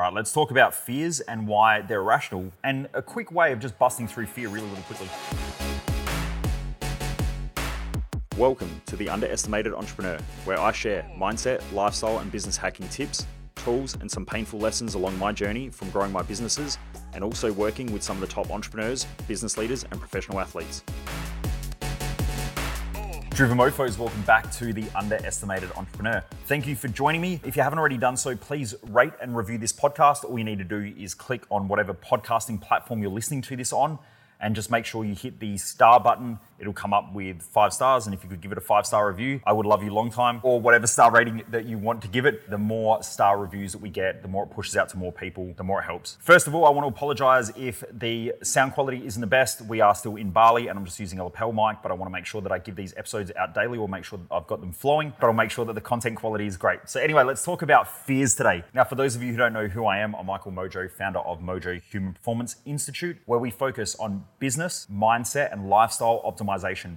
All right, let's talk about fears and why they're irrational, and a quick way of just busting through fear really, really quickly. Welcome to the Underestimated Entrepreneur, where I share mindset, lifestyle, and business hacking tips, tools, and some painful lessons along my journey from growing my businesses and also working with some of the top entrepreneurs, business leaders, and professional athletes. Driven Mofos, welcome back to the Underestimated Entrepreneur. Thank you for joining me. If you haven't already done so, please rate and review this podcast. All you need to do is click on whatever podcasting platform you're listening to this on and just make sure you hit the star button. It'll come up with five stars, and if you could give it a five star review, I would love you long time. Or whatever star rating that you want to give it, the more star reviews that we get, the more it pushes out to more people, the more it helps. First of all, I want to apologize if the sound quality isn't the best. We are still in Bali, and I'm just using a lapel mic, but I want to make sure that I give these episodes out daily, or make sure that I've got them flowing, but I'll make sure that the content quality is great. So anyway, let's talk about fears today. Now, for those of you who don't know who I am, I'm Michael Mojo, founder of Mojo Human Performance Institute, where we focus on business, mindset, and lifestyle optimization.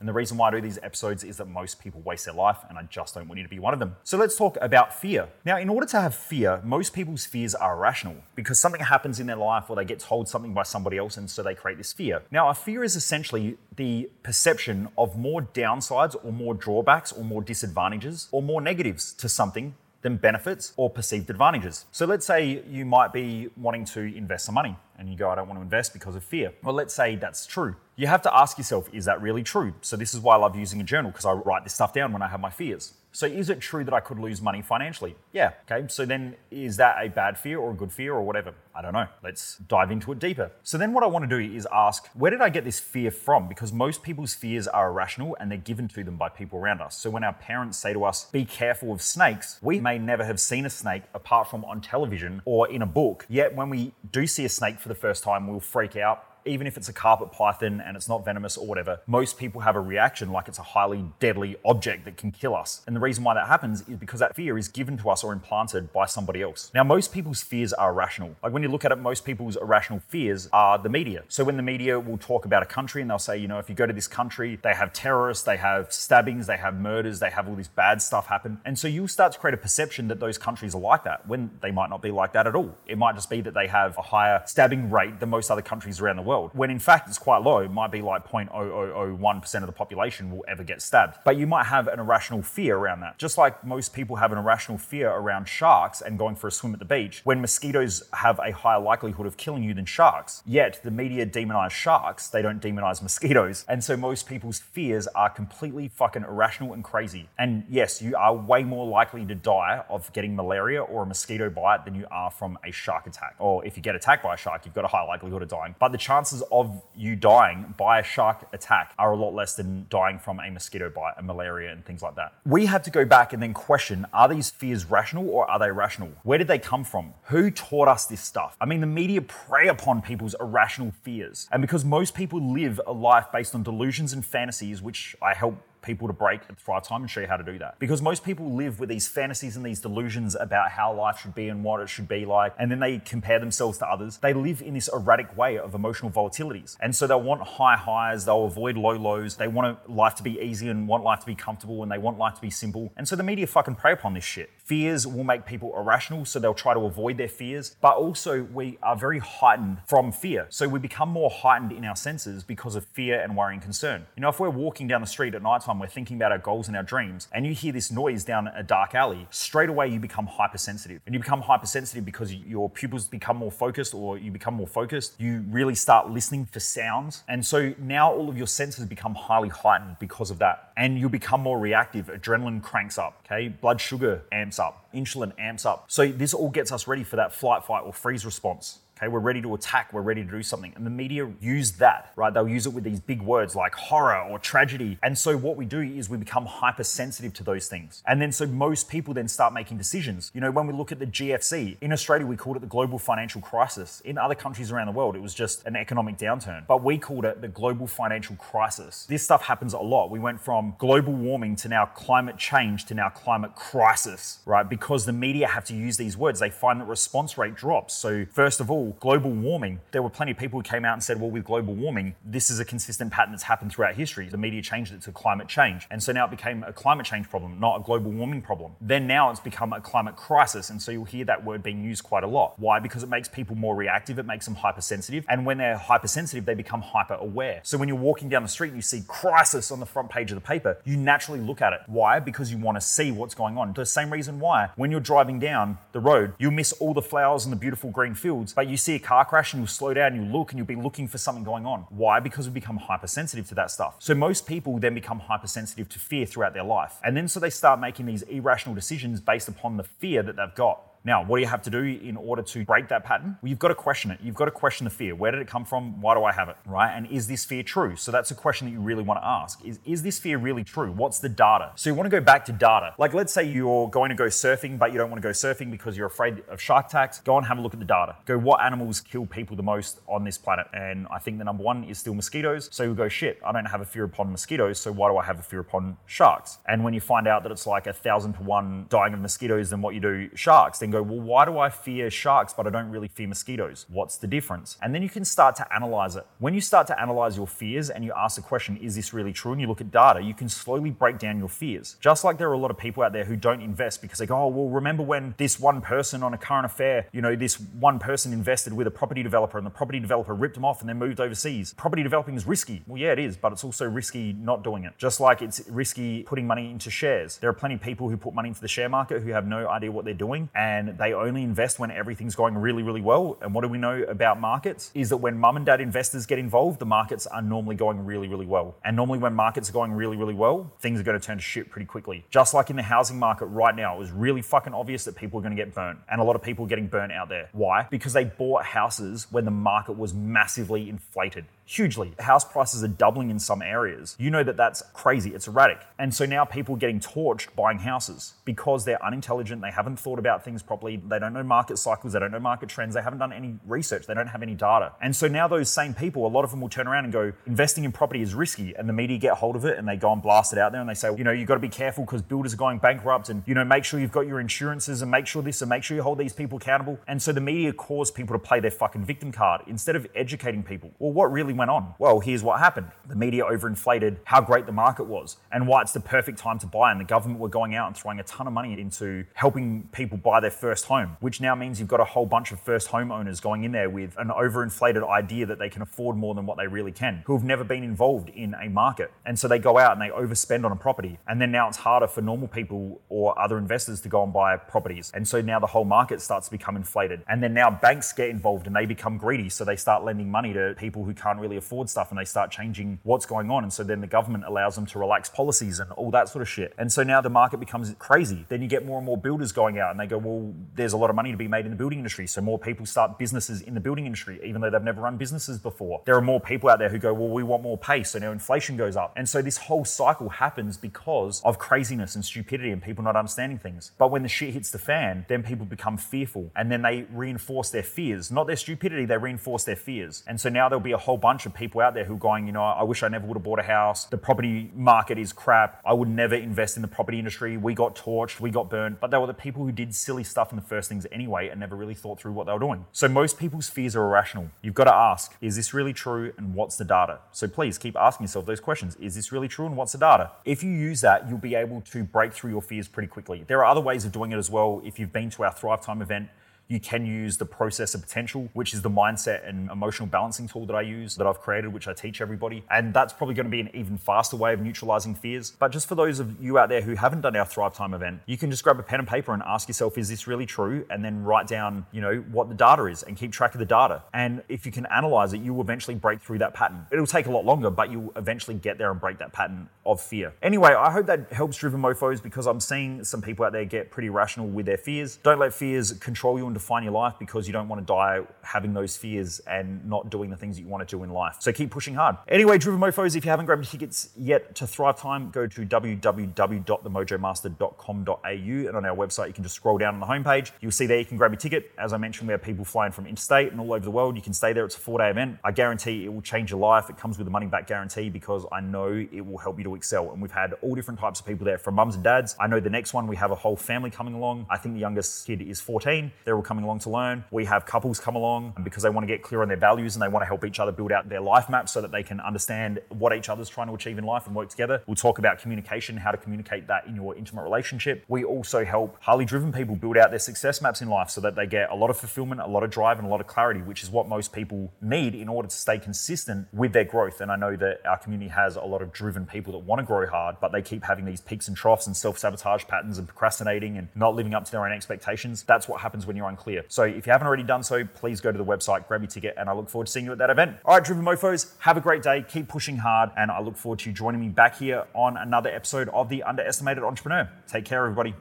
And the reason why I do these episodes is that most people waste their life, and I just don't want you to be one of them. So let's talk about fear. Now, in order to have fear, most people's fears are irrational because something happens in their life or they get told something by somebody else, and so they create this fear. Now, a fear is essentially the perception of more downsides or more drawbacks or more disadvantages or more negatives to something than benefits or perceived advantages. So let's say you might be wanting to invest some money and you go, I don't want to invest because of fear. Well, let's say that's true. You have to ask yourself, is that really true? So this is why I love using a journal because I write this stuff down when I have my fears. So is it true that I could lose money financially? Yeah. Okay. So then is that a bad fear or a good fear or whatever? I don't know. Let's dive into it deeper. So then what I want to do is ask, where did I get this fear from? Because most people's fears are irrational and they're given to them by people around us. So when our parents say to us, be careful of snakes, we may never have seen a snake apart from on television or in a book. Yet when we do see a snake for the first time, we'll freak out even if it's a carpet python and it's not venomous or whatever, most people have a reaction like it's a highly deadly object that can kill us. And the reason why that happens is because that fear is given to us or implanted by somebody else. Now, most people's fears are irrational. Like when you look at it, most people's irrational fears are the media. So when the media will talk about a country and they'll say, you know, if you go to this country, they have terrorists, they have stabbings, they have murders, they have all this bad stuff happen. And so you'll start to create a perception that those countries are like that when they might not be like that at all. It might just be that they have a higher stabbing rate than most other countries around the world world, when in fact it's quite low. It might be like 0.0001% of the population will ever get stabbed. But you might have an irrational fear around that. Just like most people have an irrational fear around sharks and going for a swim at the beach, when mosquitoes have a higher likelihood of killing you than sharks. Yet the media demonize sharks, they don't demonize mosquitoes. And so most people's fears are completely fucking irrational and crazy. And yes, you are way more likely to die of getting malaria or a mosquito bite than you are from a shark attack. Or if you get attacked by a shark, you've got a high likelihood of dying. But the chances of you dying by a shark attack are a lot less than dying from a mosquito bite and malaria and things like that. We have to go back and then question are these fears rational or are they rational? Where did they come from? Who taught us this stuff? I mean, the media prey upon people's irrational fears. And because most people live a life based on delusions and fantasies, which I help people to break at Thrive Time and show you how to do that. Because most people live with these fantasies and these delusions about how life should be and what it should be like, and then they compare themselves to others. They live in this erratic way of emotional volatilities. And so they'll want high highs, they'll avoid low lows, they want life to be easy and want life to be comfortable, and they want life to be simple. And so the media fucking prey upon this shit. Fears will make people irrational, so they'll try to avoid their fears, but also we are very heightened from fear. So we become more heightened in our senses because of fear and worry and concern. You know, if we're walking down the street at nighttime, time we're thinking about our goals and our dreams, and you hear this noise down a dark alley, straight away you become hypersensitive. And you become hypersensitive because your pupils become more focused or you become more focused. You really start listening for sounds. And so now all of your senses become highly heightened because of that. And you become more reactive. Adrenaline cranks up, okay? Blood sugar amps up, insulin amps up. So this all gets us ready for that flight, fight, or freeze response. Okay, we're ready to attack, we're ready to do something. And the media use that, right? They'll use it with these big words like horror or tragedy. And so what we do is we become hypersensitive to those things. And then so most people then start making decisions. You know, when we look at the GFC, in Australia we called it the global financial crisis. In other countries around the world, it was just an economic downturn. But we called it the global financial crisis. This stuff happens a lot. We went from global warming to now climate change to now climate crisis, right? Because the media have to use these words. They find that response rate drops. So first of all, global warming, there were plenty of people who came out and said, well, with global warming, this is a consistent pattern that's happened throughout history. The media changed it to climate change. And so now it became a climate change problem, not a global warming problem. Then now it's become a climate crisis. And so you'll hear that word being used quite a lot. Why? Because it makes people more reactive, it makes them hypersensitive. And when they're hypersensitive, they become hyper aware. So when you're walking down the street and you see crisis on the front page of the paper, you naturally look at it. Why? Because you want to see what's going on. The same reason why when you're driving down the road, you'll miss all the flowers and the beautiful green fields, but you see a car crash and you'll slow down, and you look and you'll be looking for something going on. Why? Because we become hypersensitive to that stuff. So most people then become hypersensitive to fear throughout their life. And then so they start making these irrational decisions based upon the fear that they've got. Now, what do you have to do in order to break that pattern? Well, you've got to question it. You've got to question the fear. Where did it come from? Why do I have it? Right? And is this fear true? So that's a question that you really want to ask. Is, is this fear really true? What's the data? So you want to go back to data. Like let's say you're going to go surfing, but you don't want to go surfing because you're afraid of shark attacks. Go and have a look at the data. Go, what animals kill people the most on this planet? And I think the number one is still mosquitoes. So you go, shit, I don't have a fear upon mosquitoes. So why do I have a fear upon sharks? And when you find out that it's like a thousand to one dying of mosquitoes than what you do sharks, then go, well, why do I fear sharks, but I don't really fear mosquitoes. What's the difference? And then you can start to analyze it. When you start to analyze your fears and you ask the question, is this really true? And you look at data, you can slowly break down your fears. Just like there are a lot of people out there who don't invest because they go, oh, well, remember when this one person on a current affair, you know, this one person invested with a property developer and the property developer ripped them off and then moved overseas. Property developing is risky. Well, yeah, it is, but it's also risky not doing it. Just like it's risky putting money into shares. There are plenty of people who put money into the share market who have no idea what they're doing and they only invest when everything's going really, really well. And what do we know about markets? Is that when mum and dad investors get involved, the markets are normally going really, really well. And normally, when markets are going really, really well, things are going to turn to shit pretty quickly. Just like in the housing market right now, it was really fucking obvious that people are going to get burnt. And a lot of people are getting burnt out there. Why? Because they bought houses when the market was massively inflated hugely. House prices are doubling in some areas. You know that that's crazy, it's erratic. And so now people are getting torched buying houses because they're unintelligent, they haven't thought about things properly, they don't know market cycles, they don't know market trends, they haven't done any research, they don't have any data. And so now those same people, a lot of them will turn around and go, investing in property is risky. And the media get hold of it and they go and blast it out there and they say, you know, you've got to be careful because builders are going bankrupt and, you know, make sure you've got your insurances and make sure this and make sure you hold these people accountable. And so the media cause people to play their fucking victim card instead of educating people. Well, what really went on? Well, here's what happened. The media overinflated how great the market was and why it's the perfect time to buy. And the government were going out and throwing a ton of money into helping people buy their first home, which now means you've got a whole bunch of first homeowners going in there with an overinflated idea that they can afford more than what they really can, who have never been involved in a market. And so they go out and they overspend on a property. And then now it's harder for normal people or other investors to go and buy properties. And so now the whole market starts to become inflated. And then now banks get involved and they become greedy. So they start lending money to people who can't really afford stuff and they start changing what's going on. And so then the government allows them to relax policies and all that sort of shit. And so now the market becomes crazy. Then you get more and more builders going out and they go, well, there's a lot of money to be made in the building industry. So more people start businesses in the building industry, even though they've never run businesses before. There are more people out there who go, well, we want more pay. So now inflation goes up. And so this whole cycle happens because of craziness and stupidity and people not understanding things. But when the shit hits the fan, then people become fearful and then they reinforce their fears, not their stupidity, they reinforce their fears. And so now there'll be a whole bunch of people out there who are going, you know, I wish I never would have bought a house. The property market is crap. I would never invest in the property industry. We got torched, we got burned. But they were the people who did silly stuff in the first things anyway and never really thought through what they were doing. So most people's fears are irrational. You've got to ask, is this really true and what's the data? So please keep asking yourself those questions. Is this really true and what's the data? If you use that, you'll be able to break through your fears pretty quickly. There are other ways of doing it as well. If you've been to our Thrive Time event, you can use the process of potential, which is the mindset and emotional balancing tool that I use, that I've created, which I teach everybody. And that's probably going to be an even faster way of neutralizing fears. But just for those of you out there who haven't done our Thrive Time event, you can just grab a pen and paper and ask yourself, is this really true? And then write down, you know, what the data is and keep track of the data. And if you can analyze it, you will eventually break through that pattern. It'll take a lot longer, but you'll eventually get there and break that pattern of fear. Anyway, I hope that helps driven mofos because I'm seeing some people out there get pretty rational with their fears. Don't let fears control you define your life because you don't want to die having those fears and not doing the things that you want to do in life. So keep pushing hard. Anyway, Driven Mofos, if you haven't grabbed tickets yet to Thrive Time, go to www.themojomaster.com.au and on our website you can just scroll down on the homepage. You'll see there you can grab your ticket. As I mentioned, we have people flying from interstate and all over the world. You can stay there. It's a four-day event. I guarantee it will change your life. It comes with a money back guarantee because I know it will help you to excel. And we've had all different types of people there from mums and dads. I know the next one we have a whole family coming along. I think the youngest kid is 14. They're all coming along to learn. We have couples come along because they want to get clear on their values and they want to help each other build out their life map so that they can understand what each other's trying to achieve in life and work together. We'll talk about communication, how to communicate that in your intimate relationship. We also help highly driven people build out their success maps in life so that they get a lot of fulfillment, a lot of drive, and a lot of clarity, which is what most people need in order to stay consistent with their growth. And I know that our community has a lot of driven people that want to grow hard, but they keep having these peaks and troughs and self sabotage patterns and procrastinating and not living up to their own expectations. That's what happens when you're unclear. So if you haven't already done so, please go to the website, grab your ticket, and I look forward to seeing you at that event. All right, Driven Mofos, have a great day. Keep pushing hard, and I look forward to you joining me back here on another episode of The Underestimated Entrepreneur. Take care, everybody.